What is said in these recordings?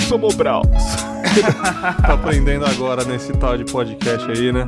Eu sou Mobral. tá aprendendo agora nesse tal de podcast aí, né?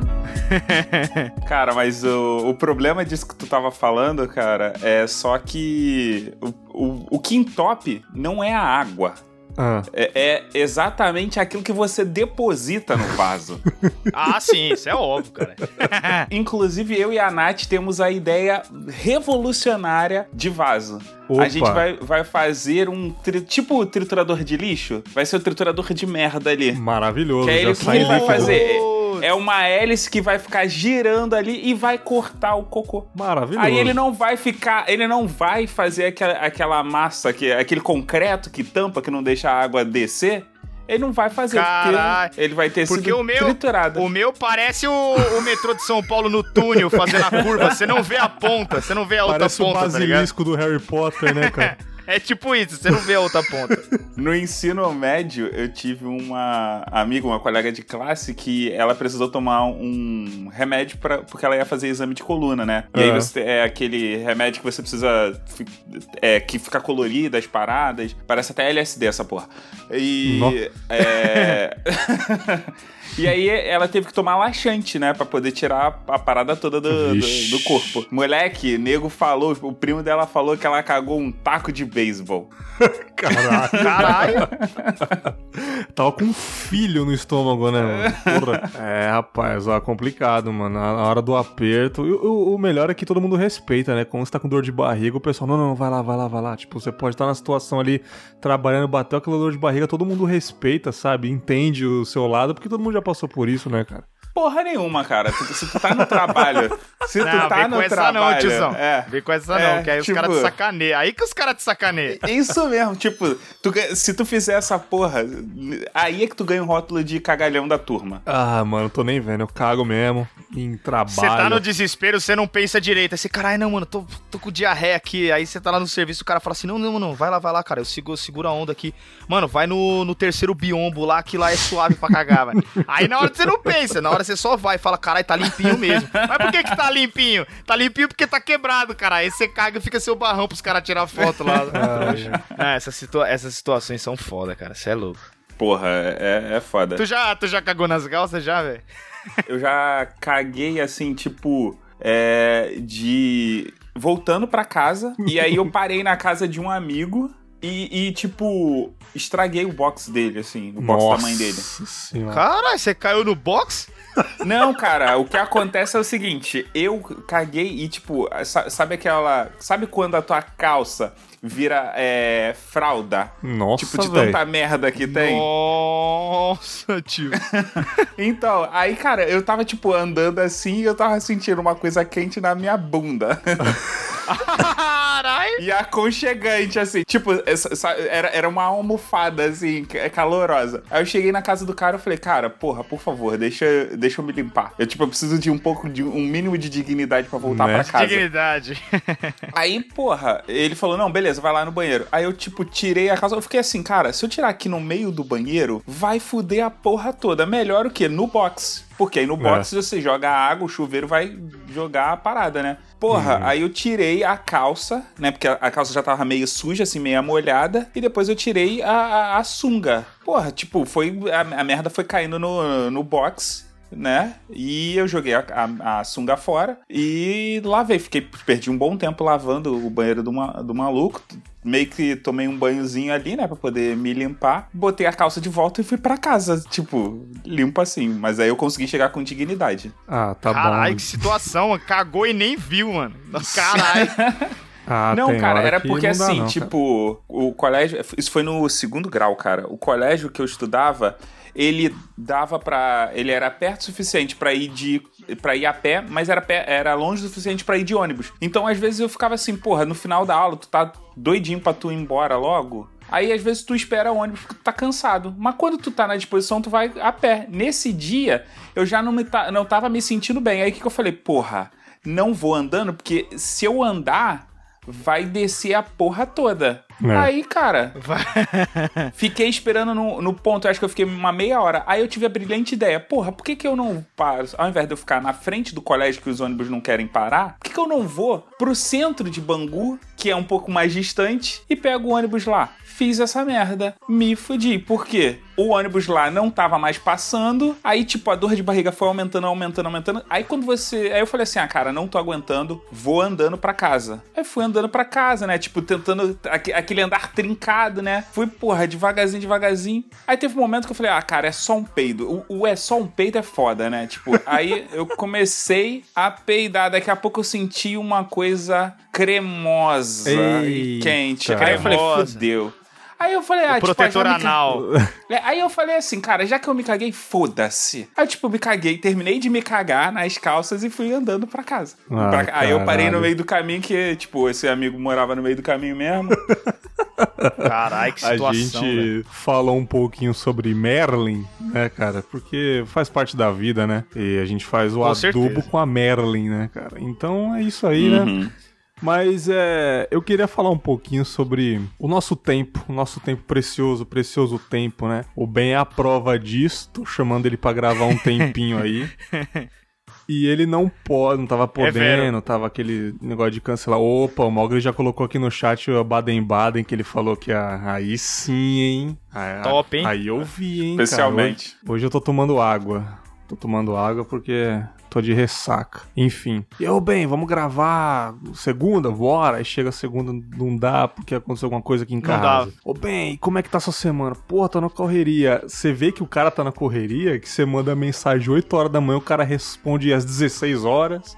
cara, mas o, o problema disso que tu tava falando, cara, é só que o, o, o que entope não é a água. Ah. É, é, exatamente aquilo que você deposita no vaso. ah, sim, isso é óbvio, cara. Inclusive, eu e a Nath temos a ideia revolucionária de vaso. Opa. A gente vai, vai fazer um tri, tipo triturador de lixo. Vai ser o triturador de merda ali. Maravilhoso. Que é ele que vai fazer é uma hélice que vai ficar girando ali e vai cortar o cocô. Maravilhoso. Aí ele não vai ficar, ele não vai fazer aquela, aquela massa, que, aquele concreto que tampa, que não deixa a água descer. Ele não vai fazer, Carai, porque ele vai ter porque sido o meu, triturado. O meu parece o, o, metrô de São Paulo no túnel, fazendo a curva. Você não vê a ponta, você não vê a parece outra ponta, Parece o basilisco tá do Harry Potter, né, cara? É tipo isso, você não vê a outra ponta. no ensino médio, eu tive uma amiga, uma colega de classe, que ela precisou tomar um remédio pra, porque ela ia fazer exame de coluna, né? E uhum. aí você, é aquele remédio que você precisa. É, que fica colorido, as paradas. Parece até LSD essa porra. E. É. E aí ela teve que tomar laxante, né? Pra poder tirar a parada toda do, do, do, corpo. Moleque, nego falou, o primo dela falou que ela cagou um taco de beisebol. Caraca. Caralho. Tava com um filho no estômago, né, mano? Porra. É, rapaz, ó, complicado, mano. Na hora do aperto. O, o, melhor é que todo mundo respeita, né? Quando você tá com dor de barriga, o pessoal, não, não, vai lá, vai lá, vai lá. Tipo, você pode estar na situação ali, trabalhando, bateu aquela dor de barriga, todo mundo respeita, sabe? Entende o seu lado, porque todo mundo já passou por isso, né, cara? Porra nenhuma, cara. Se tu tá no trabalho. Se tu não, tá no com trabalho. Essa não, tiozão. É, vem com essa é, não, que aí tipo, os caras te sacaneiam. Aí que os caras te sacaneiam. Isso mesmo, tipo, tu, se tu fizer essa porra, aí é que tu ganha o rótulo de cagalhão da turma. Ah, mano, tô nem vendo. Eu cago mesmo em trabalho. Você tá no desespero, você não pensa direito. Aí você, caralho, não, mano, tô, tô com diarreia aqui. Aí você tá lá no serviço, o cara fala assim: não, não, não, vai lá, vai lá, cara. Eu seguro, seguro a onda aqui. Mano, vai no, no terceiro biombo lá, que lá é suave pra cagar, velho. Aí na hora você não pensa, na hora você só vai e fala, caralho, tá limpinho mesmo. Mas por que que tá limpinho? Tá limpinho porque tá quebrado, cara. Aí você caga e fica seu barrão pros caras tirar foto lá. Ah, é, essas, situa essas situações são foda, cara. Você é louco. Porra, é, é foda. Tu já, tu já cagou nas calças já, velho? Eu já caguei assim, tipo, é, de. voltando pra casa. e aí eu parei na casa de um amigo. E, e, tipo, estraguei o box dele, assim, o box Nossa da mãe dele. Caralho, você caiu no box? Não, cara, o que acontece é o seguinte: eu caguei e, tipo, sabe aquela. Sabe quando a tua calça vira é, fralda. Nossa, Tipo, de véio. tanta merda que tem. Nossa, tio. então, aí, cara, eu tava, tipo, andando assim e eu tava sentindo uma coisa quente na minha bunda. Caralho! E aconchegante, assim. Tipo, era, era uma almofada, assim, calorosa. Aí eu cheguei na casa do cara e falei, cara, porra, por favor, deixa, deixa eu me limpar. Eu, tipo, eu preciso de um pouco de um mínimo de dignidade para voltar né? pra casa. Dignidade. Aí, porra, ele falou: não, beleza, vai lá no banheiro. Aí eu, tipo, tirei a calça. Eu fiquei assim, cara, se eu tirar aqui no meio do banheiro, vai fuder a porra toda. Melhor o quê? No box. Porque aí no box é. você joga água, o chuveiro vai jogar a parada, né? Porra, uhum. aí eu tirei a calça, né? Porque a, a, calça já tava meio suja, assim, meio molhada. E depois eu tirei a, a, a sunga. Porra, tipo, foi. A, a merda foi caindo no, no box né? E eu joguei a, a, a, sunga fora e lavei. Fiquei, perdi um bom tempo lavando o banheiro do, do maluco. Meio que tomei um banhozinho ali, né? Pra poder me limpar. Botei a calça de volta e fui para casa. Tipo, limpo assim. Mas aí eu consegui chegar com dignidade. Ah, tá Carai, bom. Caralho, que situação. Cagou e nem viu, mano. Caralho. Ah, não, cara, era porque assim, não, tipo, cara. o colégio. Isso foi no segundo grau, cara. O colégio que eu estudava, ele dava para ele era perto o suficiente para ir de para ir a pé, mas era pé, era longe o suficiente para ir de ônibus. Então às vezes eu ficava assim, porra, no final da aula tu tá doidinho para tu ir embora logo. Aí às vezes tu espera ônibus porque tu tá cansado. Mas quando tu tá na disposição, tu vai a pé. Nesse dia, eu já não, me não tava me sentindo bem. Aí o que, que eu falei? Porra, não vou andando, porque se eu andar, vai descer a porra toda. É. Aí, cara, fiquei esperando no, no ponto, acho que eu fiquei uma meia hora. Aí eu tive a brilhante ideia, porra, por que, que eu não paro? Ao invés de eu ficar na frente do colégio que os ônibus não querem parar, por que, que eu não vou pro centro de Bangu, que é um pouco mais distante, e pego o ônibus lá? Fiz essa merda. Me fudi. Por quê? O ônibus lá não tava mais passando. Aí, tipo, a dor de barriga foi aumentando, aumentando, aumentando. Aí, quando você. Aí eu falei assim: ah, cara, não tô aguentando, vou andando pra casa. Aí fui andando pra casa, né? Tipo, tentando. Aquele andar trincado, né? Fui, porra, devagarzinho, devagarzinho. Aí teve um momento que eu falei: ah, cara, é só um peido. O, o é só um peido é foda, né? Tipo, aí eu comecei a peidar. Daqui a pouco eu senti uma coisa cremosa Eita. e quente. Aí eu falei: fudeu. Aí eu falei, ah, o tipo, protetor anal. É, aí eu falei assim, cara, já que eu me caguei, foda-se. Aí, tipo, eu me caguei, terminei de me cagar nas calças e fui andando pra casa. Ah, pra... Aí eu parei no meio do caminho, que, tipo, esse amigo morava no meio do caminho mesmo. Caralho, que situação. A gente véio. falou um pouquinho sobre Merlin, né, cara? Porque faz parte da vida, né? E a gente faz o com adubo certeza. com a Merlin, né, cara? Então é isso aí, né? uhum. né? Mas é, eu queria falar um pouquinho sobre o nosso tempo, o nosso tempo precioso, precioso tempo, né? O Ben é a prova disso, tô chamando ele para gravar um tempinho aí. E ele não pode, não tava é podendo, é tava aquele negócio de cancelar. Opa, o Mogli já colocou aqui no chat o Baden-Baden, que ele falou que ah, aí sim, hein? Top, hein? Aí eu vi, hein? Especialmente. Hoje, hoje eu tô tomando água. Tô tomando água porque tô de ressaca. Enfim. E eu, bem, vamos gravar segunda? Bora. Aí chega segunda, não dá porque aconteceu alguma coisa aqui em casa. Ô, bem, como é que tá sua semana? Pô, tô na correria. Você vê que o cara tá na correria, que você manda mensagem 8 horas da manhã, o cara responde às 16 horas.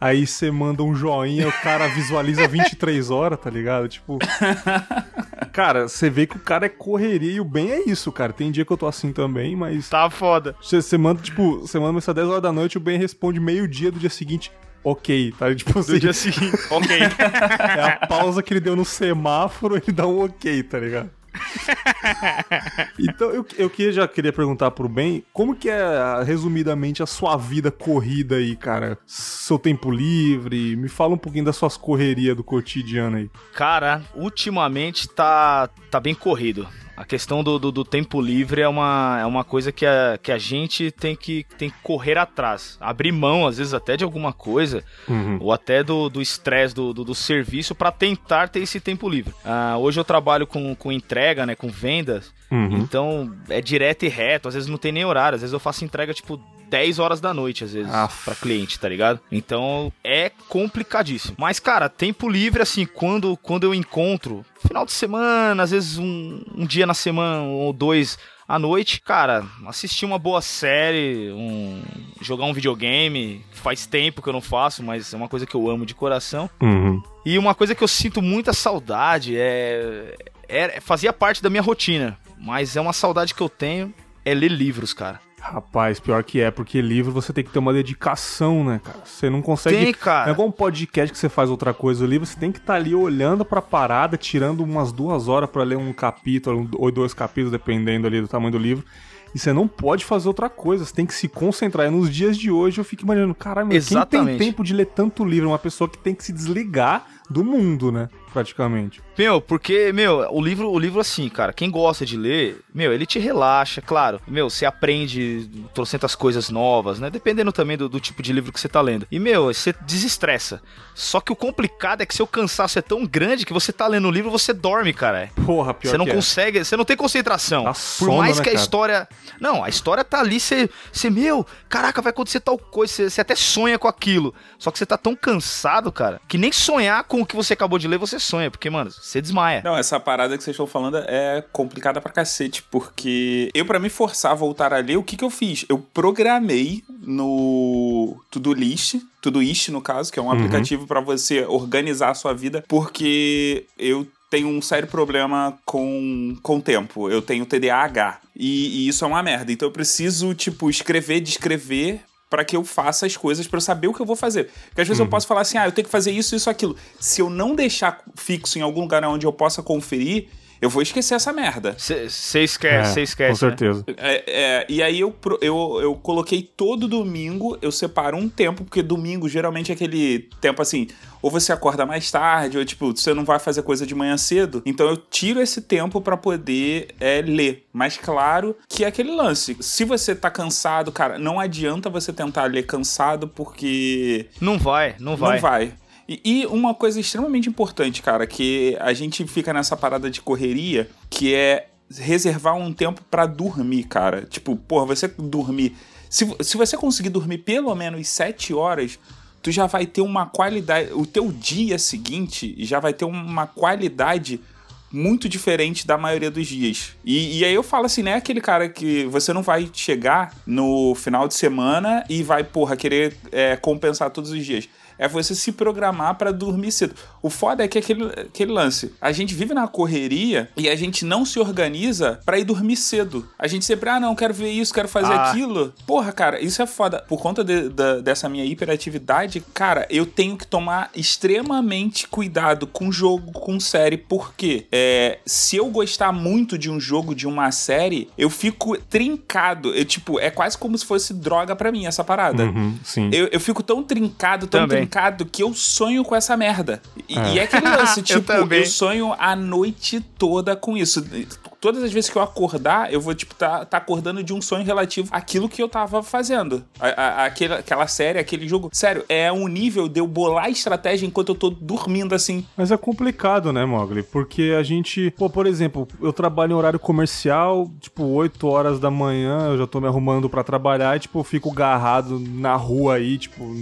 Aí você manda um joinha, o cara visualiza 23 horas, tá ligado? Tipo. cara, você vê que o cara é correria e o bem é isso, cara. Tem dia que eu tô assim também, mas. Tá foda. Você manda, tipo, você manda mensagem 10 horas da noite, o bem responde meio-dia do dia seguinte. Ok, tá? Tipo assim. Do dia seguinte, ok. é a pausa que ele deu no semáforo, ele dá um ok, tá ligado? então, eu, eu que já queria perguntar pro Ben, como que é, resumidamente, a sua vida corrida aí, cara? Seu tempo livre, me fala um pouquinho das suas correrias do cotidiano aí. Cara, ultimamente tá, tá bem corrido. A questão do, do, do, tempo livre é uma, é uma coisa que a, que a gente tem que, tem que correr atrás. Abrir mão, às vezes, até de alguma coisa, uhum. ou até do estresse do, do, do, serviço, para tentar ter esse tempo livre. Uh, hoje eu trabalho com, com entrega, né, com vendas, uhum. então é direto e reto, às vezes não tem nem horário, às vezes eu faço entrega tipo 10 horas da noite, às vezes, Aff. pra cliente, tá ligado? Então é complicadíssimo. Mas, cara, tempo livre, assim, quando, quando eu encontro, final de semana, às vezes um, um dia na semana ou dois à noite, cara, assistir uma boa série, um, jogar um videogame, faz tempo que eu não faço, mas é uma coisa que eu amo de coração. Uhum. E uma coisa que eu sinto muita saudade é, é. Fazia parte da minha rotina, mas é uma saudade que eu tenho é ler livros, cara. Rapaz, pior que é, porque livro você tem que ter uma dedicação, né, cara? Você não consegue. Tem, cara. Não é igual um podcast que você faz outra coisa. O livro você tem que estar tá ali olhando pra parada, tirando umas duas horas para ler um capítulo, ou dois capítulos, dependendo ali do tamanho do livro. E você não pode fazer outra coisa, você tem que se concentrar. E nos dias de hoje eu fico imaginando, caralho, quem tem tempo de ler tanto livro? Uma pessoa que tem que se desligar do mundo, né? Praticamente. Meu, porque, meu, o livro, o livro assim, cara, quem gosta de ler, meu, ele te relaxa, claro. Meu, você aprende trocentas coisas novas, né? Dependendo também do, do tipo de livro que você tá lendo. E, meu, você desestressa. Só que o complicado é que seu cansaço é tão grande que você tá lendo o livro você dorme, cara. Porra, pior Você não é. consegue, é. você não tem concentração. Tá Por mais né, que a cara? história. Não, a história tá ali, você, você, meu, caraca, vai acontecer tal coisa, você, você até sonha com aquilo. Só que você tá tão cansado, cara, que nem sonhar com o que você acabou de ler você sonha, porque, mano, você desmaia. Não, essa parada que vocês estão falando é complicada pra cacete, porque eu, para me forçar a voltar a ler, o que que eu fiz? Eu programei no To-Do List, Todoist, no caso, que é um uhum. aplicativo para você organizar a sua vida, porque eu tenho um sério problema com, com tempo. Eu tenho TDAH. E, e, isso é uma merda. Então eu preciso, tipo, escrever, descrever para que eu faça as coisas para eu saber o que eu vou fazer. Porque às vezes uhum. eu posso falar assim, ah, eu tenho que fazer isso, isso, aquilo. Se eu não deixar fixo em algum lugar onde eu possa conferir, eu vou esquecer essa merda. Você esquece, você É, esquece. Com né? certeza. É, é, e aí eu, eu, eu coloquei todo domingo, eu separo um tempo, porque domingo geralmente é aquele tempo assim, ou você acorda mais tarde, ou tipo, você não vai fazer coisa de manhã cedo. Então eu tiro esse tempo pra poder é, ler. Mas claro que é aquele lance. Se você tá cansado, cara, não adianta você tentar ler cansado, porque Não vai, não vai. não vai. E, e uma coisa extremamente importante, cara, que a gente fica nessa parada de correria, que é reservar um tempo pra dormir, cara. Tipo, porra, você dormir. Se, se você conseguir dormir pelo menos sete horas, tu já vai ter uma qualidade. O teu dia seguinte já vai ter uma qualidade muito diferente da maioria dos dias. E, e aí eu falo assim, né? Aquele cara que você não vai chegar no final de semana e vai, porra, querer é, compensar todos os dias. É você se programar pra dormir cedo. O foda é que é aquele, aquele lance. A gente vive na correria e a gente não se organiza pra ir dormir cedo. A gente sempre, ah, não, quero ver isso, quero fazer Ah. aquilo. Porra, cara, isso é foda. Por conta de- da- dessa minha hiperatividade, cara, eu tenho que tomar extremamente cuidado com jogo, com série, porque é, se eu gostar muito de um jogo, de uma série, eu fico trincado. Eu, tipo, é quase como se fosse droga pra mim essa parada. Uhum, sim. Eu, eu fico tão trincado, tão Também. Trincado, que eu sonho com essa merda. E, É. e é aquele lance, Eu tipo, eu, também. sonho a noite toda com isso. Todas as vezes que eu acordar, eu vou, tipo, tá, tá acordando de um sonho relativo àquilo que eu tava fazendo. A, a- aquele, aquela série, aquele jogo. Sério, é um nível de eu bolar estratégia enquanto eu tô dormindo assim. Mas é complicado, né, Mogli? Porque a gente, pô, por exemplo, eu trabalho em horário comercial, tipo, 8 horas da manhã, eu já tô me arrumando pra trabalhar e, tipo, eu fico garrado na rua aí, tipo,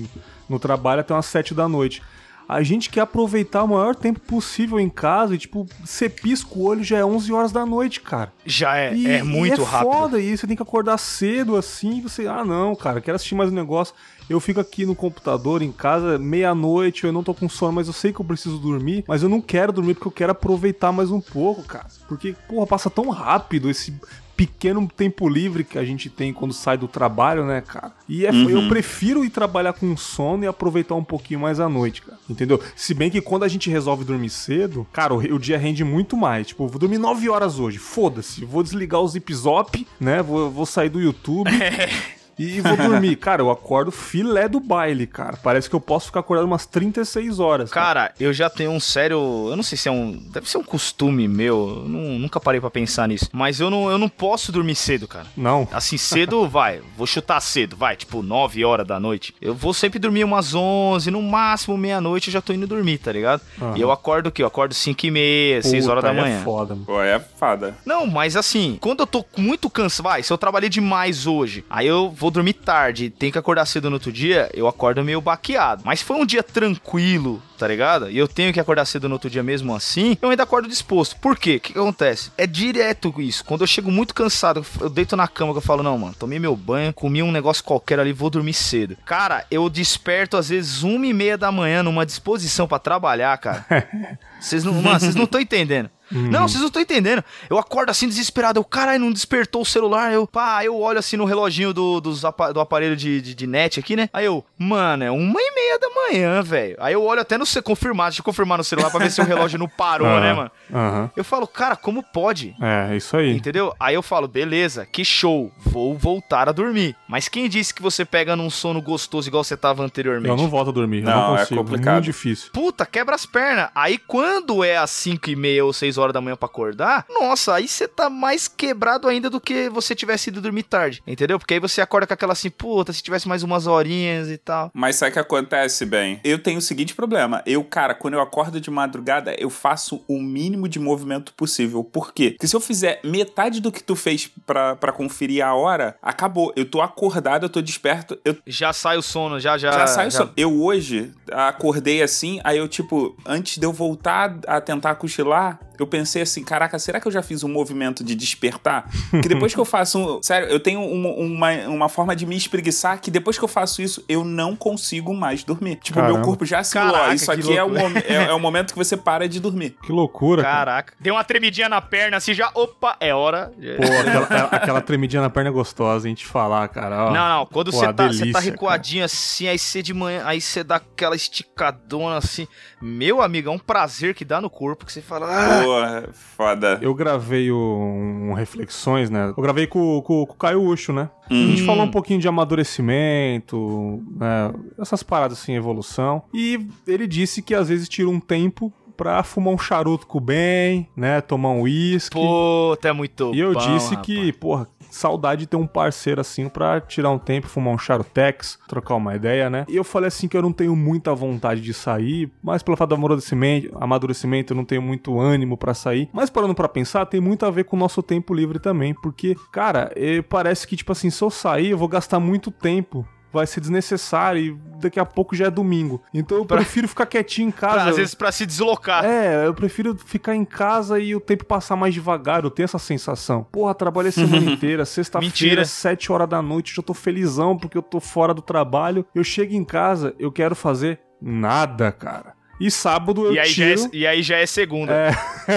no trabalho até umas 7 da noite. A gente quer aproveitar o maior tempo possível em casa e, tipo, você pisca o olho já é 11 horas da noite, cara. Já é, E- é muito e é rápido. foda isso, você tem que acordar cedo assim, e você, ah não, cara, quero assistir mais um negócio. Eu fico aqui no computador em casa, meia-noite, eu não tô com sono, mas eu sei que eu preciso dormir, mas eu não quero dormir porque eu quero aproveitar mais um pouco, cara. Porque, porra, passa tão rápido esse pequeno tempo livre que a gente tem quando sai do trabalho, né, cara? E é, eu prefiro ir trabalhar com sono e aproveitar um pouquinho mais a noite, cara. Entendeu? Se bem que quando a gente resolve dormir cedo, cara, o, o dia rende muito mais. Tipo, vou dormir 9 horas hoje, foda-se. Vou desligar o Zip Zop, né? Vou, vou sair do YouTube. E vou dormir. Cara, eu acordo filé do baile, cara. Parece que eu posso ficar acordado umas 36 horas. Cara, eu já tenho um sério. Eu não sei se é um. Deve ser um costume meu. Eu não- nunca parei pra pensar nisso. Mas eu não, eu não posso dormir cedo, cara. Não. Assim, cedo, vai. Vou chutar cedo, vai. Tipo, 9 horas da noite. Eu vou sempre dormir umas 11, no máximo meia-noite eu já tô indo dormir, tá ligado? Aham. E eu acordo o quê? Eu acordo 5 e meia, 6 horas da Puta, manhã. É foda, mano. Pô, é fada. Não, mas assim, quando eu tô muito cansado, vai, se eu trabalhei demais hoje, aí eu vou dormir tarde, tenho que acordar cedo no outro dia, eu acordo meio baqueado. Mas foi um dia tranquilo, tá ligado? E eu tenho que acordar cedo no outro dia mesmo assim, eu ainda acordo disposto. Por quê? O que, que acontece? É direto isso. Quando eu chego muito cansado, eu deito na cama que eu falo, não, mano, tomei meu banho, comi um negócio qualquer ali, vou dormir cedo. Cara, eu desperto às vezes uma e meia da manhã numa disposição pra trabalhar, cara. Vocês não, mano, vocês não estão entendendo. Não, vocês não estão entendendo. Eu acordo assim desesperado. Eu, caralho, não despertou o celular. Eu, pá, eu olho assim no reloginho do, apa- do aparelho de, de, de net aqui, né? Aí eu, mano, é uma e meia da manhã, velho. Aí eu olho até no confirmar, deixa eu confirmar no celular pra ver se o relógio não parou, Aham, né, mano? Aham. Eu falo, cara, como pode? É, isso aí. Entendeu? Aí eu falo, beleza, que show, vou voltar a dormir. Mas quem disse que você pega num sono gostoso igual você tava anteriormente? Eu não volto a dormir. eu Não, não é consigo. complicado. Muito difícil. Puta, quebra as pernas. Aí quando é às 5 e meia ou 6 horas da manhã pra acordar, nossa, aí você tá mais quebrado ainda do que você tivesse ido dormir tarde, entendeu? Porque aí você acorda com aquela assim, puta, se tivesse mais umas horinhas e tal. Mas sabe o que acontece, bem? Eu tenho o seguinte problema. Eu, cara, quando eu acordo de madrugada, eu faço o mínimo de movimento possível. Por quê? Porque se eu fizer metade do que tu fez pra, pra conferir a hora, acabou. Eu tô acordado, eu tô desperto, eu Já sai o sono, já, já. já saio sono. Eu hoje acordei assim, aí eu, tipo, antes de eu voltar a tentar cochilar, eu pensei assim, caraca, será que eu já fiz um movimento de despertar? Que depois que eu faço um... Sério, eu tenho uma, uma, uma forma de me espreguiçar que depois que eu faço isso, eu não consigo mais dormir. Tipo, o meu Caramba. corpo já assimilou. Caraca, isso aqui é o, é, é o momento que você para de dormir. Que loucura, cara. Caraca. Deu uma tremidinha na perna assim, já. Opa, é hora. Pô, aquela, aquela tremidinha na perna é gostosa, hein, te falar, cara. ó. Não, não, quando você tá, você delícia, tá recuadinho assim, aí você de manhã, aí você dá aquela esticadona assim. Meu amigo, é um prazer que dá no corpo que você fala. Ah, Foda. Eu gravei um, um Reflexões, né? Eu gravei com, com, com o Caio Ucho, né? A gente Hum. falou um pouquinho de amadurecimento, né? essas paradas assim, evolução. E ele disse que às vezes tira um tempo pra fumar um charuto com o bem, né? Tomar um uísque. Puta, é muito E eu bom, disse rapaz. que, porra, saudade de ter um parceiro assim pra tirar um tempo, fumar um charutex, trocar uma ideia, né? E eu falei assim que eu não tenho muita vontade de sair, mas pelo fato do amadurecimento, amadurecimento eu não tenho muito ânimo pra sair. Mas parando pra pensar, tem muito a ver com o nosso tempo livre também, porque, cara, eh, parece que, tipo assim, se eu sair, eu vou gastar muito tempo. Vai ser desnecessário e daqui a pouco já é domingo. Então eu Pra- prefiro ficar quietinho em casa. Pra, às vezes pra se deslocar. É, eu prefiro ficar em casa e o tempo passar mais devagar, eu tenho essa sensação. Porra, trabalhei a semana inteira, sexta-feira. 7 horas da noite, eu já tô felizão porque eu tô fora do trabalho. Eu chego em casa, eu quero fazer nada, cara. E sábado eu E aí, já tiro... é, e aí já é segunda. É.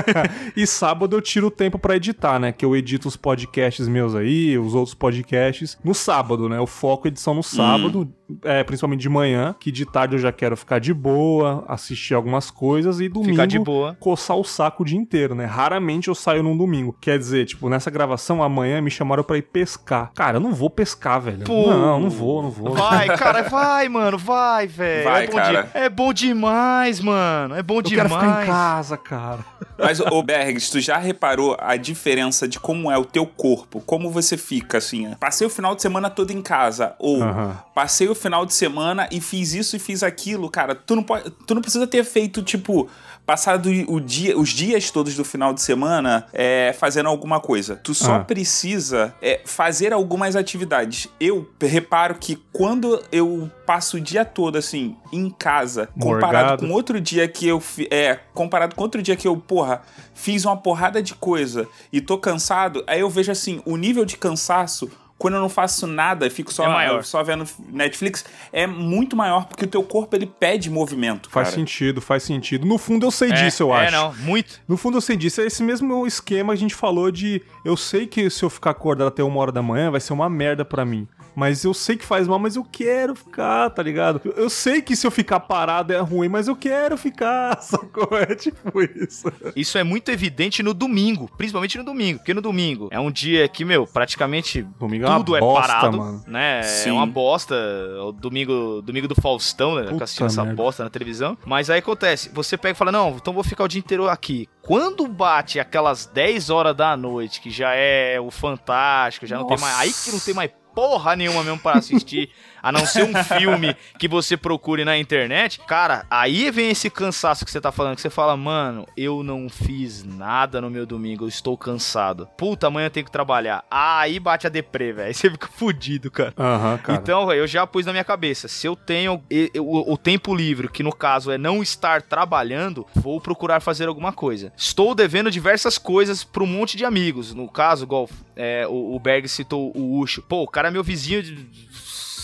e sábado eu tiro o tempo pra editar, né? Que eu edito os podcasts meus aí, os outros podcasts, no sábado, né? Eu foco edição no sábado, é, principalmente de manhã, que de tarde eu já quero ficar de boa, assistir algumas coisas e domingo Ficar de boa. coçar o saco o dia inteiro, né? Raramente eu saio num domingo. Quer dizer, tipo, nessa gravação amanhã me chamaram pra ir pescar. Cara, eu não vou pescar, velho. Pô. Não, não vou, não vou. Vai, cara, vai, mano, vai, velho. Vai, é, bom cara. de- é bom demais, mano. É bom Eu demais. quero ficar em casa, cara. Mas, ô Bergs, tu já reparou a diferença de como é o teu corpo? Como você fica, assim? Passei o final de semana todo em casa. Ou passei o final de semana e fiz isso e fiz aquilo. Cara, tu não, pode, tu não precisa ter feito, tipo, passado o dia, os dias todos do final de semana é, fazendo alguma coisa. Tu só Ah. precisa é, fazer algumas atividades. Eu reparo que quando eu passo o dia todo, assim, em casa, comparado Morgado. com outro dia que eu. É, comparado com outro dia que eu, porra, fiz uma porrada de coisa e tô cansado, aí eu vejo assim, o nível de cansaço. Quando eu não faço nada e fico só, É maior. só vendo Netflix, é muito maior, porque o teu corpo ele pede movimento. Faz cara. sentido, faz sentido. No fundo eu sei É, disso, eu é, acho. não, muito. No fundo eu sei disso. É esse mesmo esquema que a gente falou de. Eu sei que se eu ficar acordado até uma hora da manhã vai ser uma merda pra mim. Mas eu sei que faz mal, mas eu quero ficar, tá ligado? Eu, eu sei que se eu ficar parado é ruim, mas eu quero ficar, sacou? É tipo isso. Isso é muito evidente no domingo, principalmente no domingo, porque no domingo é um dia que, meu, praticamente Domingo é tudo é bosta, parado, mano. né? Sim. É uma bosta. O domingo, domingo do Faustão, né? Puta assistindo essa merda. bosta na televisão. Mas aí acontece, você pega e fala: "Não, então vou ficar o dia inteiro aqui". Quando bate aquelas 10 horas da noite, que já é o fantástico, já não tem Nossa. mais, aí que não tem mais porra nenhuma mesmo para assistir, a não ser um filme que você procure na internet, cara, aí vem esse cansaço que você tá falando, que você fala, mano, eu não fiz nada no meu domingo, eu estou cansado. Puta, amanhã eu tenho que trabalhar. Aí bate a deprê, velho. Aí você fica fudido, cara. Aham, cara. Então, eu já pus na minha cabeça, se eu tenho o, tempo livre, que no caso é não estar trabalhando, vou procurar fazer alguma coisa. Estou devendo diversas coisas pra um monte de amigos. No caso, igual é, o, o Berg citou o Ucho. Pô, o cara é meu vizinho de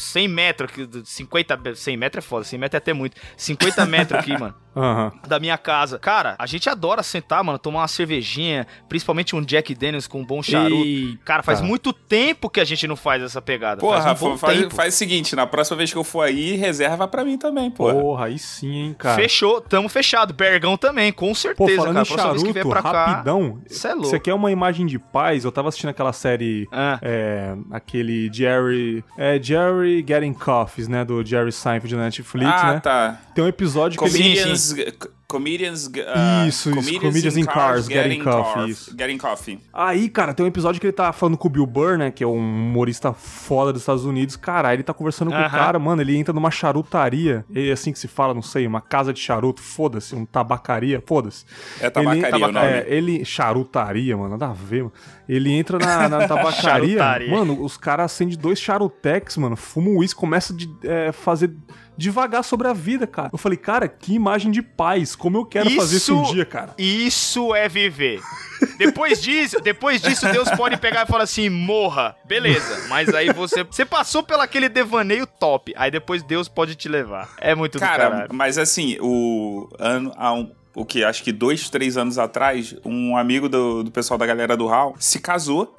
100 metros, aqui, de 50, 100 metros é foda, 100 metros é até muito. 50 metros aqui, mano Aham. da minha casa. Cara, a gente adora sentar, mano, tomar uma cervejinha, principalmente um Jack Daniels com um bom charuto. Eita. Cara, faz muito tempo que a gente não faz essa pegada. Porra, faz um bom faz, tempo. faz o seguinte, na próxima vez que eu for aí, reserva pra mim também, porra. Porra, aí sim, hein, cara. Fechou, tamo fechado. Bergão também, com Pô, certeza, falando cara. em Próxima vez que vier charuto, pra cá. rapidão. Cê é louco. Você quer uma imagem de paz? Eu tava assistindo aquela série Ah, É, aquele Jerry. É, Jerry Getting Coffees, né? Do Jerry Seinfeld na Netflix, ah, né? tá. Tem um episódio que ele. Comedians. Comedians. uh, Isso, isso, comedians in cars getting coffee, coff- isso. Getting coffee. Aí, cara, tem um episódio que ele tá falando com o Bill Burr, né? Que é um humorista foda dos Estados Unidos. Cara, ele tá conversando com o cara, mano. Ele entra numa charutaria. É assim que se fala, não sei, uma casa de charuto, foda-se, um tabacaria, foda-se. É tabacaria ele, o nome. É, ele. Charutaria, mano, nada a ver, mano. Ele entra na, na tabacaria. Mano, os caras acendem dois charutex, mano. Fumam uísque, começa a fazer devagar sobre a vida, cara. Eu falei, cara, que imagem de paz. Como eu quero fazer isso um Isso- dia, cara. Isso é viver. Depois disso, depois disso, Deus pode pegar e falar assim: morra. Beleza. Mas aí você. Você passou pelo aquele devaneio top. Aí depois Deus pode te levar. É muito do Cara, mas assim, o ano, há um, o que? Acho que dois, três anos atrás, um amigo do, do pessoal da galera do HAL se casou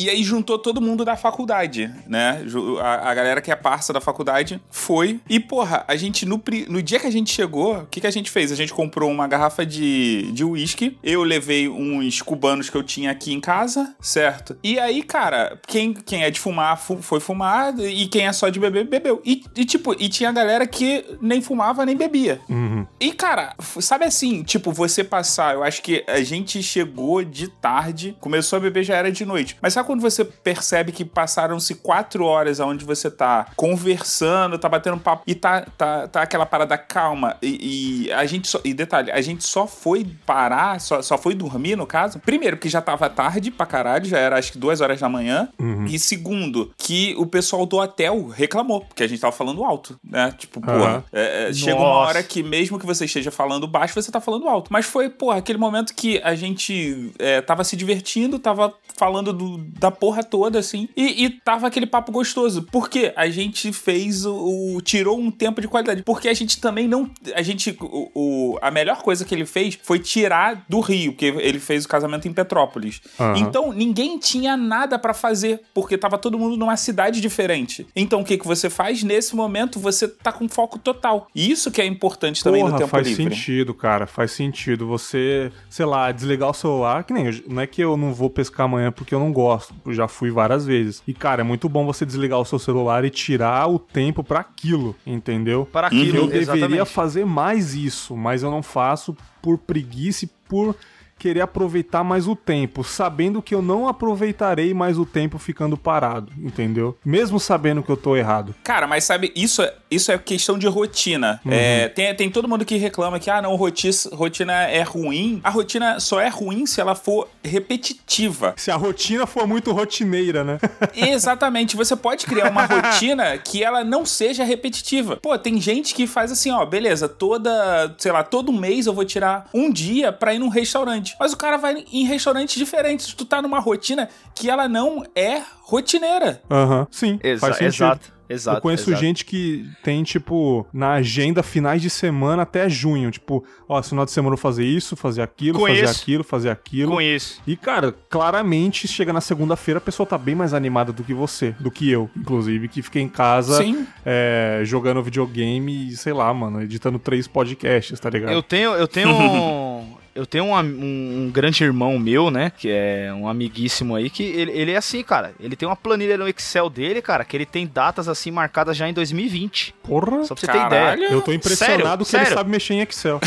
E aí juntou todo mundo da faculdade, né? A, a galera que é parça da faculdade foi. E, porra, a gente, no, no dia que a gente chegou, o que, que a gente fez? A gente comprou uma garrafa de uísque. eu levei uns cubanos que eu tinha aqui em casa, certo? E aí, cara, quem, quem é de fumar, foi fumar. E quem é só de beber, bebeu. E, e tipo, e tinha galera que nem fumava nem bebia. Uhum. E, cara, sabe assim, tipo, você passar, eu acho que a gente chegou de tarde, começou a beber já era de noite. Mas sabe quando você percebe que passaram-se quatro horas onde você tá conversando, tá batendo papo e tá, tá, tá aquela parada calma e, e a gente só. E detalhe, a gente só foi parar, só, só foi dormir, no caso. Primeiro, que já tava tarde pra caralho, já era acho que duas horas da manhã. Uhum. E segundo, que o pessoal do hotel reclamou, porque a gente tava falando alto, né? Tipo, uhum. porra, é, é, chega uma hora que mesmo que você esteja falando baixo, você tá falando alto. Mas foi, porra, aquele momento que a gente é, tava se divertindo, tava falando do, da porra toda, assim, e, e tava aquele papo gostoso. Porque a gente fez o, o, tirou um tempo de qualidade. Porque a gente também não. A gente. O, o, a melhor coisa que ele fez foi tirar do Rio, porque ele fez o casamento em Petrópolis. Uhum. Então, ninguém tinha nada para fazer, porque tava todo mundo numa cidade diferente. Então, o que, que você faz? Nesse momento, você tá com foco total. E isso que é importante também Porra, no tempo faz livre. Faz sentido, cara. Faz sentido. Você, sei lá, desligar o celular, que nem. Não é que eu não vou pescar amanhã porque eu não gosto. Já fui várias vezes. E, cara, é muito bom você desligar o seu celular e tirar o tempo para aquilo, entendeu? Para aquilo, Eu exatamente. deveria fazer mais isso, mas eu não faço por preguiça e por querer aproveitar mais o tempo, sabendo que eu não aproveitarei mais o tempo ficando parado, entendeu? Mesmo sabendo que eu tô errado. Cara, mas sabe, isso é, isso é questão de rotina. Uhum. É, tem, tem todo mundo que reclama que, ah, não, rotina, rotina é ruim. A rotina só é ruim se ela for repetitiva. Se a rotina for muito rotineira, né? Exatamente. Você pode criar uma rotina que ela não seja repetitiva. Pô, tem gente que faz assim, ó, beleza, toda, sei lá, todo mês eu vou tirar um dia pra ir num restaurante restaurante. Mas o cara vai em restaurantes diferentes. Tu tá numa rotina que ela não é rotineira. Aham, uhum. sim. Exa faz sentido. Exato. Exato, eu conheço exato. gente que tem, tipo, na agenda finais de semana até junho. Tipo, ó, final de semana eu vou fazer isso, fazer aquilo, Conheço. fazer aquilo, fazer aquilo. Conheço. E, cara, claramente, chega na segunda-feira, a pessoa tá bem mais animada do que você, do que eu, inclusive, que fiquei em casa é, jogando videogame e, sei lá, mano, editando três podcasts, tá ligado? Eu tenho, eu tenho um, Eu tenho um, um, um, grande irmão meu, né? Que é um amiguíssimo aí, que ele, ele é assim, cara. Ele tem uma planilha no Excel dele, cara, que ele tem datas assim marcadas já em 2020. Porra! Só pra você Caralho. ter ideia. Eu tô impressionado sério, que sério? ele sabe mexer em Excel.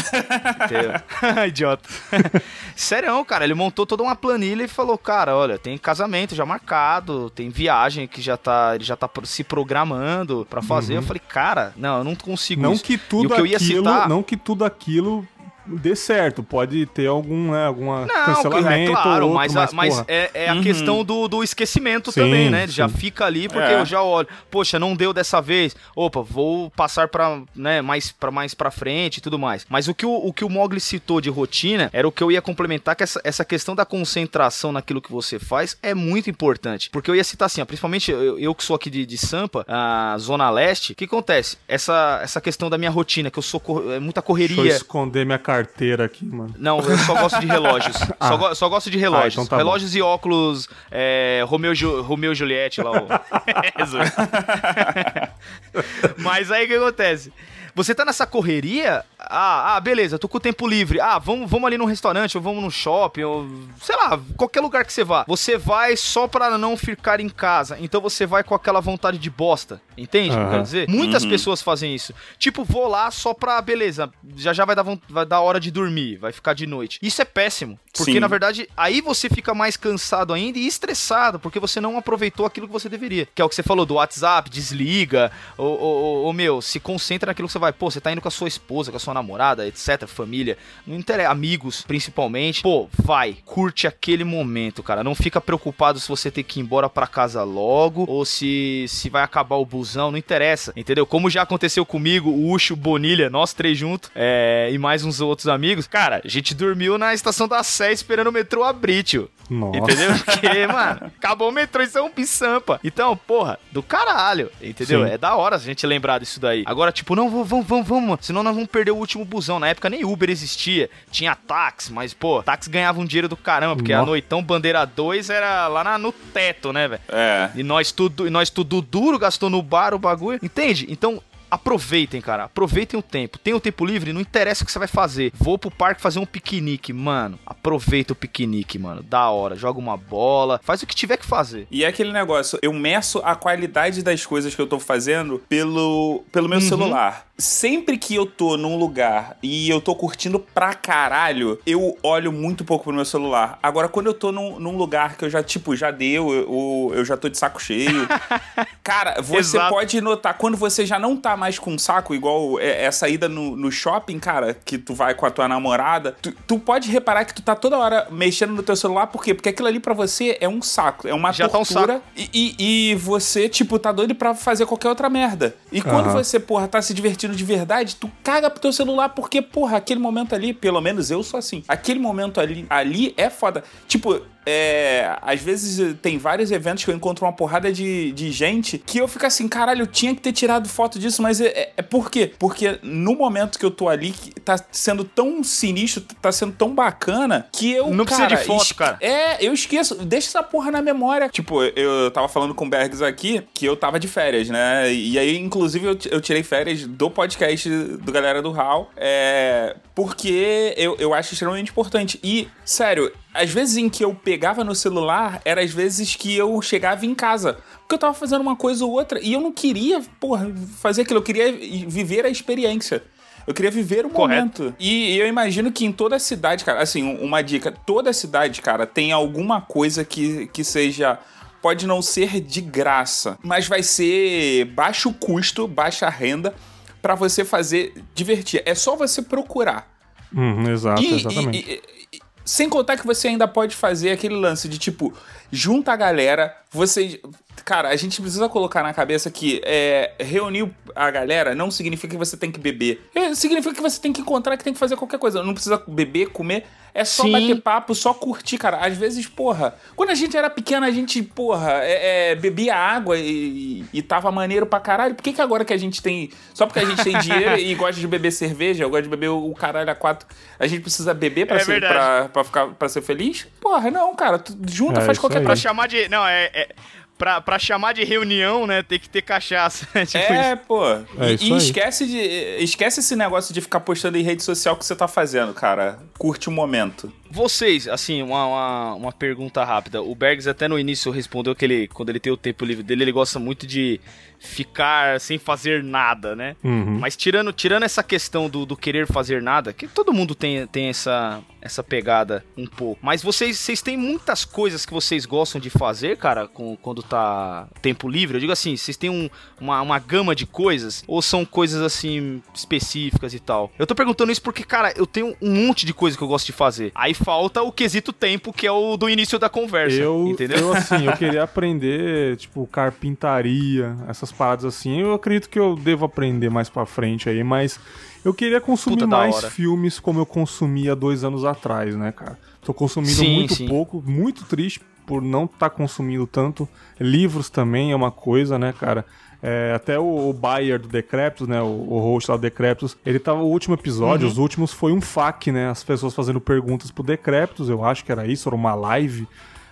Idiota. Sério, cara, ele montou toda uma planilha e falou, cara, olha, tem casamento já marcado, tem viagem que já tá, ele já tá se programando para fazer. Uhum. Eu falei, cara, não, eu não consigo não isso. Que tudo aquilo, citar... Não que tudo aquilo dê certo. Pode ter algum, né, alguma não, cancelamento. É claro, outro, mas, mas, a, mas é, é a Uhum. questão do, do esquecimento Sim, também, né? Sim. já fica ali porque É. eu já olho, poxa, não deu dessa vez. Opa, vou passar para, né, mais para mais para frente e tudo mais. Mas o que o, o que o Mogli citou de rotina era o que eu ia complementar que essa, essa questão da concentração naquilo que você faz é muito importante. Porque eu ia citar assim, ó, principalmente eu, eu que sou aqui de, de Sampa, a zona leste, o que acontece? Essa essa questão da minha rotina, que eu sou cor- é muita Deixa eu correria. esconder minha carteira aqui, mano. Não, eu só gosto de relógios. Ah. só, go- só gosto de relógios. Ah, então tá relógios e óculos é, Romeu, Ju- Romeu e Juliette lá. ó. Mas aí o que acontece? Você tá nessa correria, ah, ah, beleza, tô com o tempo livre. Ah, vamos, vamos ali num restaurante, ou vamos no shopping, ou sei lá, qualquer lugar que você vá. Você vai só pra não ficar em casa. Então você vai com aquela vontade de bosta. Entende o que eu Aham. quero dizer? Muitas Uhum. pessoas fazem isso. Tipo, vou lá só pra, beleza, já já vai dar, vai dar hora de dormir, vai ficar de noite. Isso é péssimo. Porque, Sim. na verdade, aí você fica mais cansado ainda e estressado, porque você não aproveitou aquilo que você deveria. Que é o que você falou do WhatsApp, desliga, ou, ou, ou, meu, se concentra naquilo que você vai. Pô, você tá indo com a sua esposa, com a sua namorada, etc, família, não interessa, amigos, principalmente. Pô, vai, curte aquele momento, cara. Não fica preocupado se você tem que ir embora pra casa logo, ou se, se vai acabar o busão, não interessa, entendeu? Como já aconteceu comigo, o Ucho, Bonilha, nós três juntos, é, e mais uns outros amigos, cara, a gente dormiu na estação da Sé esperando o metrô abrir, tio. Nossa. Entendeu? Porque, mano, acabou o metrô em São Pissampa. Então, porra, do caralho, entendeu? Sim. É da hora a gente lembrar disso daí. Agora, tipo, não, vamos, vamos, vamos, vamos, senão nós vamos perder o último busão. Na época nem Uber existia, tinha táxi, mas, pô, táxi ganhava um dinheiro do caramba, porque a Nossa. noitão bandeira 2 era lá na- no teto, né, velho? É. E nós tudo, e nós tudo duro, gastou no bar o bagulho. Entende? Então, aproveitem, cara. Aproveitem o tempo. Tem o tempo livre, não interessa o que você vai fazer. Vou pro parque fazer um piquenique, mano. Aproveita o piquenique, mano. Da hora. Joga uma bola, faz o que tiver que fazer. E é aquele negócio, eu meço a qualidade das coisas que eu tô fazendo pelo, pelo meu celular. Sempre que eu tô num lugar e eu tô curtindo pra caralho, eu olho muito pouco pro meu celular. Agora, quando eu tô num, num lugar que eu já, tipo, já deu, eu, eu já tô de saco cheio. cara, você Exato. pode notar, quando você já não tá mais com saco, igual é- essa ida no, no shopping, cara, que tu vai com a tua namorada, tu, tu pode reparar que tu tá toda hora mexendo no teu celular, por quê? Porque aquilo ali pra você é um saco, é uma Já tá um tortura. e, e, e você, tipo, tá doido pra fazer qualquer outra merda. E quando Aham. você, porra, tá se divertindo de verdade, tu caga pro teu celular, porque, porra, aquele momento ali, pelo menos eu sou assim, aquele momento ali, ali é foda. Tipo, é, às vezes tem vários eventos que eu encontro uma porrada de, de gente que eu fico assim, caralho, eu tinha que ter tirado foto disso, mas é, é, é por quê? Porque no momento que eu tô ali, tá sendo tão sinistro, tá sendo tão bacana, que eu. Não precisa de cara, foto, cara. É, eu esqueço, deixa essa porra na memória. Tipo, eu tava falando com o Bergs aqui que eu tava de férias, né? E aí, inclusive, eu, eu tirei férias do podcast do Galera do Hall, é, porque eu, eu acho extremamente importante. E, sério, às vezes em que eu pegava no celular, era às vezes que eu chegava em casa. Porque eu tava fazendo uma coisa ou outra e eu não queria, porra, fazer aquilo. Eu queria viver a experiência. Eu queria viver o Correto. momento. E eu imagino que em toda cidade, cara, assim, um- uma dica: toda cidade, cara, tem alguma coisa que, que seja. Pode não ser de graça, mas vai ser baixo custo, baixa renda, pra você fazer divertir. É só você procurar. Uhum, exato, E- exatamente. e- e- sem contar que você ainda pode fazer aquele lance de tipo, junta a galera, você. Cara, a gente precisa colocar na cabeça que é, reunir a galera não significa que você tem que beber. É, significa que você tem que encontrar, que tem que fazer qualquer coisa. Não precisa beber, comer. É só Sim. bater papo, só curtir, cara. Às vezes, porra, quando a gente era pequena, a gente, porra, é, é, bebia água e, e tava maneiro pra caralho. Por que, que agora que a gente tem. Só porque a gente tem dinheiro e gosta de beber cerveja, gosta de beber o o caralho a quatro, a gente precisa beber pra, É ser, pra, pra, ficar, pra ser feliz? Porra, não, cara. Tu junta, É faz qualquer aí. Pra coisa. chamar de. Não, é. Pra, pra chamar de reunião, né? Tem que ter cachaça. tipo É, isso. pô. É e isso e aí. esquece, de, esquece esse negócio de ficar postando em rede social o que você tá fazendo, cara. Curte o momento. Vocês, assim, uma, uma, uma pergunta rápida. O Bergs até no início respondeu que ele, quando ele tem o tempo livre dele, ele gosta muito de ficar sem fazer nada, né? Uhum. Mas tirando, tirando essa questão do, do querer fazer nada, que todo mundo tem, tem essa, essa pegada um pouco. Mas vocês, vocês têm muitas coisas que vocês gostam de fazer, cara, com, quando tá tempo livre? Eu digo assim, vocês têm um- uma, uma gama de coisas? Ou são coisas assim específicas e tal? Eu tô perguntando isso porque, cara, eu tenho um monte de coisa que eu gosto de fazer. Aí falta o quesito tempo, que é o do início da conversa. Eu, entendeu? eu, assim, eu queria aprender, tipo, carpintaria, essas paradas assim. Eu acredito que eu devo aprender mais pra frente aí, mas eu queria consumir Puta mais filmes como eu consumia dois anos atrás, né, cara? Tô consumindo Sim, muito sim. pouco, muito triste por não estar consumindo tanto. Livros também é uma coisa, né, cara? É, até o, o Bayer do Decreptus, né, o, o host lá do Decreptus, ele tava, o último episódio, Uhum. os últimos foi um FAQ, né, as pessoas fazendo perguntas pro Decreptus, eu acho que era isso, era uma live.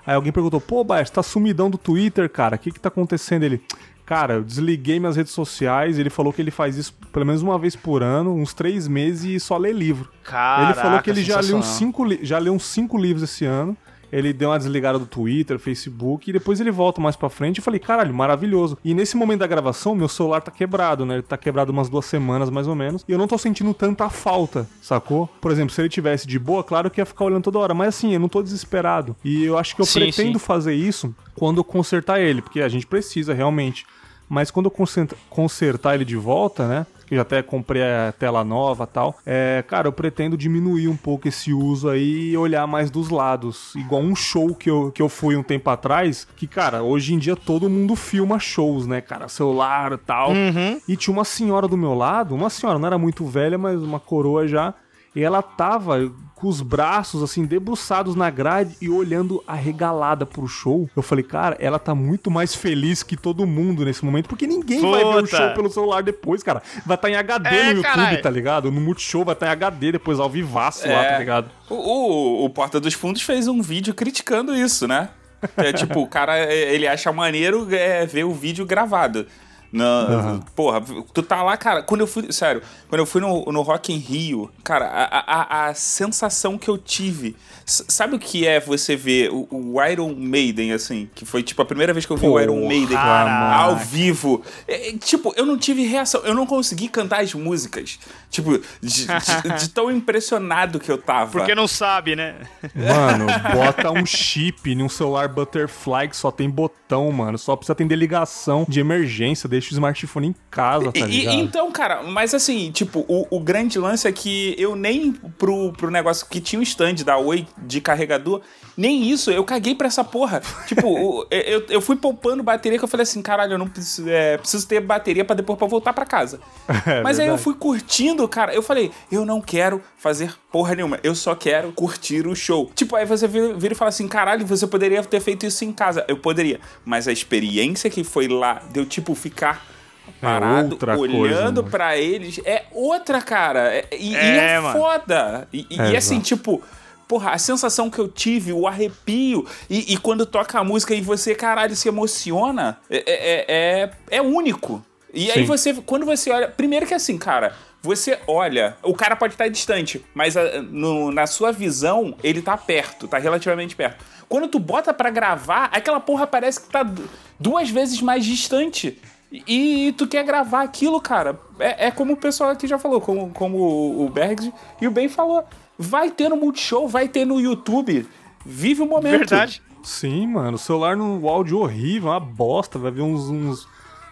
Aí alguém perguntou, pô, Bayer, você tá sumidão do Twitter, cara, o que que tá acontecendo? Ele, cara, eu desliguei minhas redes sociais, ele falou que ele faz isso pelo menos uma vez por ano, uns três meses e só lê livro. Caraca, ele falou que ele já leu, uns cinco, já leu uns cinco livros esse ano. Ele deu uma desligada do Twitter, Facebook e depois ele volta mais pra frente. Eu falei, caralho, maravilhoso. E nesse momento da gravação, meu celular tá quebrado, né? Ele tá quebrado umas duas semanas mais ou menos. E eu não tô sentindo tanta falta, sacou? Por exemplo, se ele tivesse de boa, claro que ia ficar olhando toda hora. Mas assim, eu não tô desesperado. E eu acho que eu Sim, pretendo sim. fazer isso quando eu consertar ele, porque a gente precisa realmente Mas quando eu consertar ele de volta, né? que já até comprei a tela nova tal. É, cara, eu pretendo diminuir um pouco esse uso aí e olhar mais dos lados. Igual um show que eu, que eu fui um tempo atrás, que, cara, hoje em dia todo mundo filma shows, né, cara? Celular e tal. Uhum. E tinha uma senhora do meu lado, uma senhora, não era muito velha, mas uma coroa já. E ela tava com os braços assim debruçados na grade e olhando arregalada pro show. Eu falei, cara, ela tá muito mais feliz que todo mundo nesse momento, porque ninguém Puta. vai ver o show pelo celular depois, cara. Vai estar tá em HD é, no YouTube, carai. tá ligado? No Multishow vai estar tá em HD depois ao vivaço é. lá, tá ligado? O, o, o Porta dos Fundos fez um vídeo criticando isso, né? É tipo, o cara, ele acha maneiro é, ver o vídeo gravado. Não, uhum. Porra, tu tá lá, cara. Quando eu fui. Sério, quando eu fui no, no Rock in Rio, cara, a, a, a sensação que eu tive. Sabe o que é você ver o, o, Iron Maiden, assim? Que foi tipo a primeira vez que eu vi Porra, o Iron Maiden caraca. ao vivo. É, é, tipo, eu não tive reação. Eu não consegui cantar as músicas. Tipo, de, de, de tão impressionado que eu tava. Porque não sabe, né? Mano, bota um chip num celular Butterfly que só tem botão, mano. Só precisa ter ligação de emergência. Deixa deixa o smartphone em casa, tá ligado? E, então, cara, mas assim, tipo, o, o, grande lance é que eu nem pro, pro negócio que tinha o um stand da Oi de carregador, nem isso, eu caguei pra essa porra. tipo, eu, eu fui poupando bateria que eu falei assim, caralho, eu não preciso, é, preciso ter bateria para depois pra voltar pra casa. É, mas verdade. aí eu fui curtindo, cara, eu falei, eu não quero fazer porra nenhuma, eu só quero curtir o show. Tipo, aí você vira, vira e fala assim, caralho, você poderia ter feito isso em casa. Eu poderia, mas a experiência que foi lá, deu tipo ficar é parado, é olhando para eles, é outra, cara. É, e é, e é foda. E, e assim, tipo, porra, a sensação que eu tive, o arrepio, e, e quando toca a música e você, caralho, se emociona, é, é, é, é único. E Sim. aí você, quando você olha. Primeiro que assim, cara, você olha, o cara pode estar distante, mas a, no, na sua visão, ele tá perto, tá relativamente perto. Quando tu bota para gravar, aquela porra parece que tá duas vezes mais distante. E, e tu quer gravar aquilo, cara. É, é, como o pessoal aqui já falou, como, como o Bergs e o Ben falou. Vai ter no Multishow, vai ter no YouTube. Vive o momento. Verdade. Sim, mano. O celular no áudio horrível, uma bosta. Vai ver uns, uns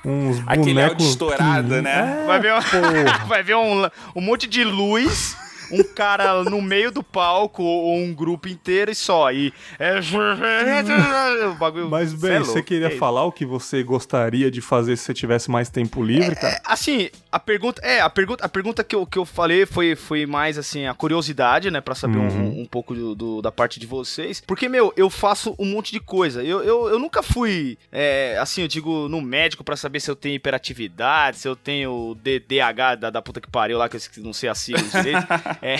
uns Aquele áudio estourado, né? É, vai ver, um, vai ver um, um monte de luz um cara no meio do palco ou um grupo inteiro e só. E é. o bagulho, Mas, bem, é você queria falar o que você gostaria de fazer se você tivesse mais tempo livre, cara? É, assim, a pergunta. É, a pergunta, a pergunta que, eu, que eu falei foi, foi mais assim, a curiosidade, né? Pra saber uhum. um, um, pouco do, do, da parte de vocês. Porque, meu, eu faço um monte de coisa. Eu, eu, eu nunca fui, é, assim, eu digo, no médico para saber se eu tenho hiperatividade, se eu tenho DDH da, da puta que pariu lá, que eu não sei a sigla direito. É.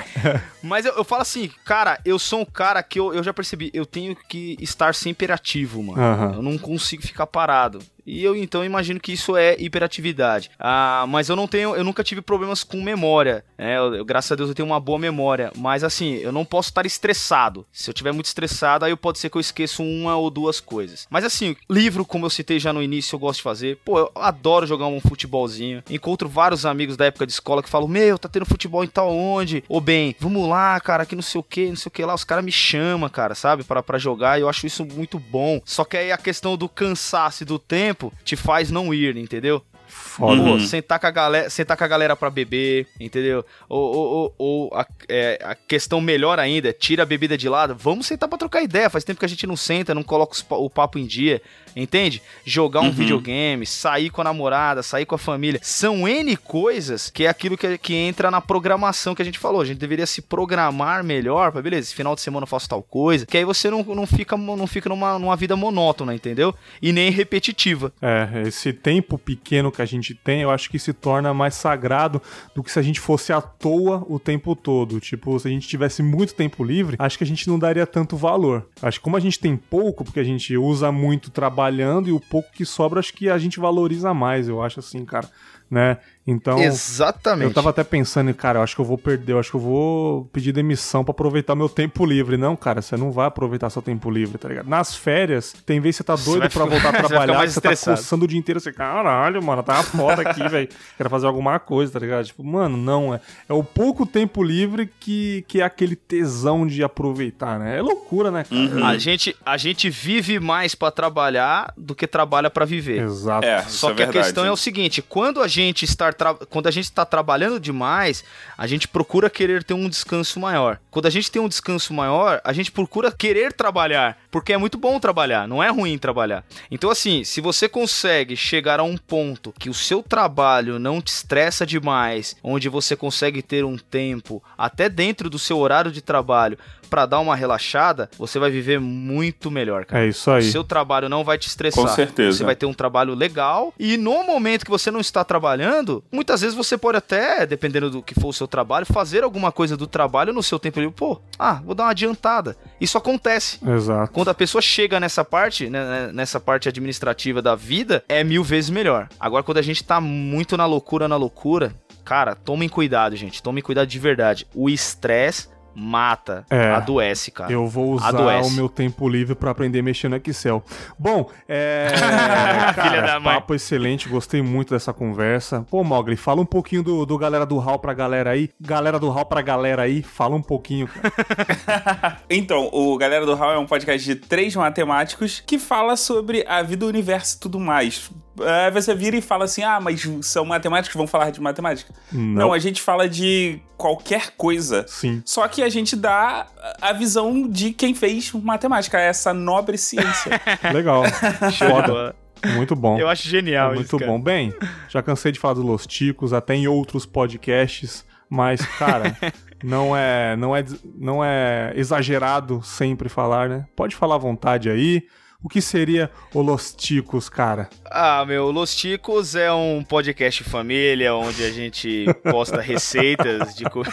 Mas eu, eu, falo assim, cara, eu sou um cara que eu, eu já percebi, eu tenho que estar sempre ativo, mano. Uhum. Eu não consigo ficar parado. E eu então imagino que isso é hiperatividade. Ah, mas eu não tenho, eu nunca tive problemas com memória. Né? Eu, eu, graças a Deus eu tenho uma boa memória. Mas assim, eu não posso estar estressado. Se eu tiver muito estressado, aí pode ser que eu esqueça uma ou duas coisas. Mas assim, livro, como eu citei já no início, eu gosto de fazer. Pô, eu adoro jogar um futebolzinho. Encontro vários amigos da época de escola que falam: Meu, tá tendo futebol em tal onde? Ou bem, vamos lá, cara, que não sei o que, não sei o que lá. Os caras me chamam, cara, sabe? para jogar. E eu acho isso muito bom. Só que aí a questão do cansaço e do tempo tempo te faz não ir, entendeu? Foda. Pô, uhum. sentar com a galera, sentar com a galera pra beber, entendeu? Ou, ou, ou a, é, a, questão melhor ainda, tira a bebida de lado, vamos sentar pra trocar ideia. Faz tempo que a gente não senta, não coloca os, o papo em dia, entende? Jogar um uhum. videogame, sair com a namorada, sair com a família. São N coisas que é aquilo que, que entra na programação que a gente falou. A gente deveria se programar melhor, pra, beleza, esse final de semana eu faço tal coisa, que aí você não, não fica, não fica numa, numa vida monótona, entendeu? E nem repetitiva. É, esse tempo pequeno que a gente tem, eu acho que se torna mais sagrado do que se a gente fosse à toa o tempo todo. Tipo, se a gente tivesse muito tempo livre, acho que a gente não daria tanto valor. Acho que como a gente tem pouco, porque a gente usa muito trabalhando e o pouco que sobra, acho que a gente valoriza mais, eu acho assim, cara, né? Então, Exatamente. eu tava até pensando, cara, eu acho que eu vou perder, eu acho que eu vou pedir demissão pra aproveitar meu tempo livre. Não, cara, você não vai aproveitar seu tempo livre, tá ligado? Nas férias, tem vez que você tá Você doido vai pra voltar a você trabalhar, mais você tá coçando o dia inteiro, você, caralho, mano, tá uma foda aqui, velho. Quero fazer alguma coisa, tá ligado? Tipo, mano, não, é, é o pouco tempo livre que, que é aquele tesão de aproveitar, né? É loucura, né, cara? Uhum. A gente, a gente vive mais pra trabalhar do que trabalha pra viver. Exato. É, Só isso que é a verdade. questão é o seguinte: quando a gente está quando a gente está trabalhando demais, a gente procura querer ter um descanso maior. Quando a gente tem um descanso maior, a gente procura querer trabalhar, porque é muito bom trabalhar, não é ruim trabalhar. Então assim, se você consegue chegar a um ponto que o seu trabalho não te estressa demais, onde você consegue ter um tempo até dentro do seu horário de trabalho para dar uma relaxada, você vai viver muito melhor, cara. É isso aí. O seu trabalho não vai te estressar. Com certeza. Você vai ter um trabalho legal. E no momento que você não está trabalhando, muitas vezes você pode até, dependendo do que for o seu trabalho, fazer alguma coisa do trabalho no seu tempo livre. Pô, ah, vou dar uma adiantada. Isso acontece. Exato. Quando a pessoa chega nessa parte, né, nessa parte administrativa da vida, é mil vezes melhor. Agora, quando a gente tá muito na loucura, na loucura, cara, tomem cuidado, gente. Tomem cuidado de verdade. O estresse mata, É. adoece, cara. Eu vou usar Adoece. o meu tempo livre pra aprender a mexer no Excel. Bom, é. Filha cara, da mãe. papo excelente, gostei muito dessa conversa. Pô, Mogli, fala um pouquinho do, do galera do Hall pra galera aí. Galera do Hall pra galera aí, fala um pouquinho, cara. Então, o Galera do Hall é um podcast de três matemáticos que fala sobre a vida, o universo e tudo mais. Aí você vira e fala assim: ah, mas são matemáticos, vão falar de matemática? Não. a gente fala de qualquer coisa. Sim. Só que a gente dá a visão de quem fez matemática, essa nobre ciência. Legal. Show de Foda. bola. Muito bom. Eu acho genial É isso, muito cara. bom. Bem, já cansei de falar dos Los Ticos, até em outros podcasts, mas, cara, não é, não é, não é exagerado sempre falar, né? Pode falar à vontade aí. O que seria o Los Ticos, cara? Ah, meu, Los Ticos é um podcast família onde a gente posta receitas de co...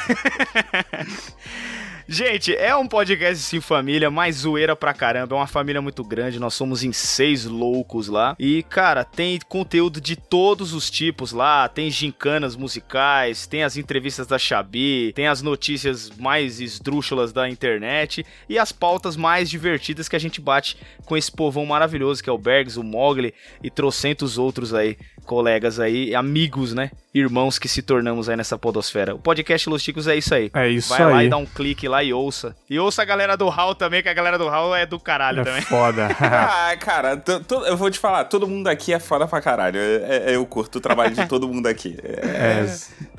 Gente, é um podcast sim família, mais zoeira pra caramba. É uma família muito grande, nós somos em seis loucos lá. E, cara, tem conteúdo de todos os tipos lá. Tem gincanas musicais, tem as entrevistas da Xabi, tem as notícias mais esdrúxulas da internet e as pautas mais divertidas que a gente bate com esse povão maravilhoso que é o Bergs, o Mogli e trocentos outros aí, colegas aí, amigos, né? Irmãos que se tornamos aí nessa podosfera. O podcast Los Ticos é isso aí. É isso Vai lá aí. e dá um clique lá e ouça. E ouça a galera do Hall também, que a galera do Hall é do caralho É também. foda. ah, cara, eu vou te falar, todo mundo aqui é foda pra caralho. É- é- eu curto o trabalho de todo mundo aqui. É-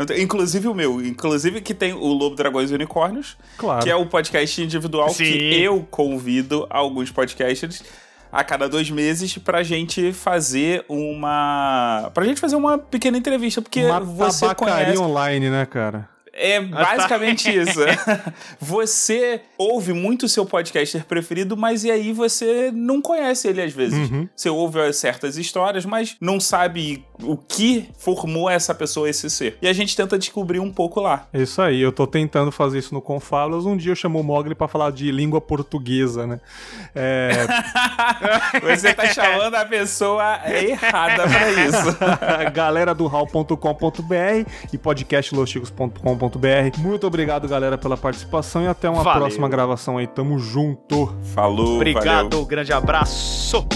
É, é- Inclusive o meu, inclusive que tem o Lobo Dragões e Unicórnios, claro. que é o podcast individual Sim. que eu convido alguns podcasters a cada dois meses pra gente fazer uma. pra gente fazer uma pequena entrevista, porque Uma você conhece. online, né, cara? É tá. basicamente isso. você ouve muito o seu podcaster preferido, mas e aí você não conhece ele às vezes. Uhum. Você ouve certas histórias, mas não sabe o que formou essa pessoa esse ser. E a gente tenta descobrir um pouco lá. Isso aí, eu tô tentando fazer isso no Confalas. Um dia eu chamo o Mogli pra falar de língua portuguesa, né? É, Você tá chamando a pessoa errada pra isso. galera do hall.com.br e podcastlosticos.com.br. Muito obrigado, galera, pela participação e até uma Valeu. próxima gravação aí. Tamo junto. Falou, Obrigado, valeu. grande abraço.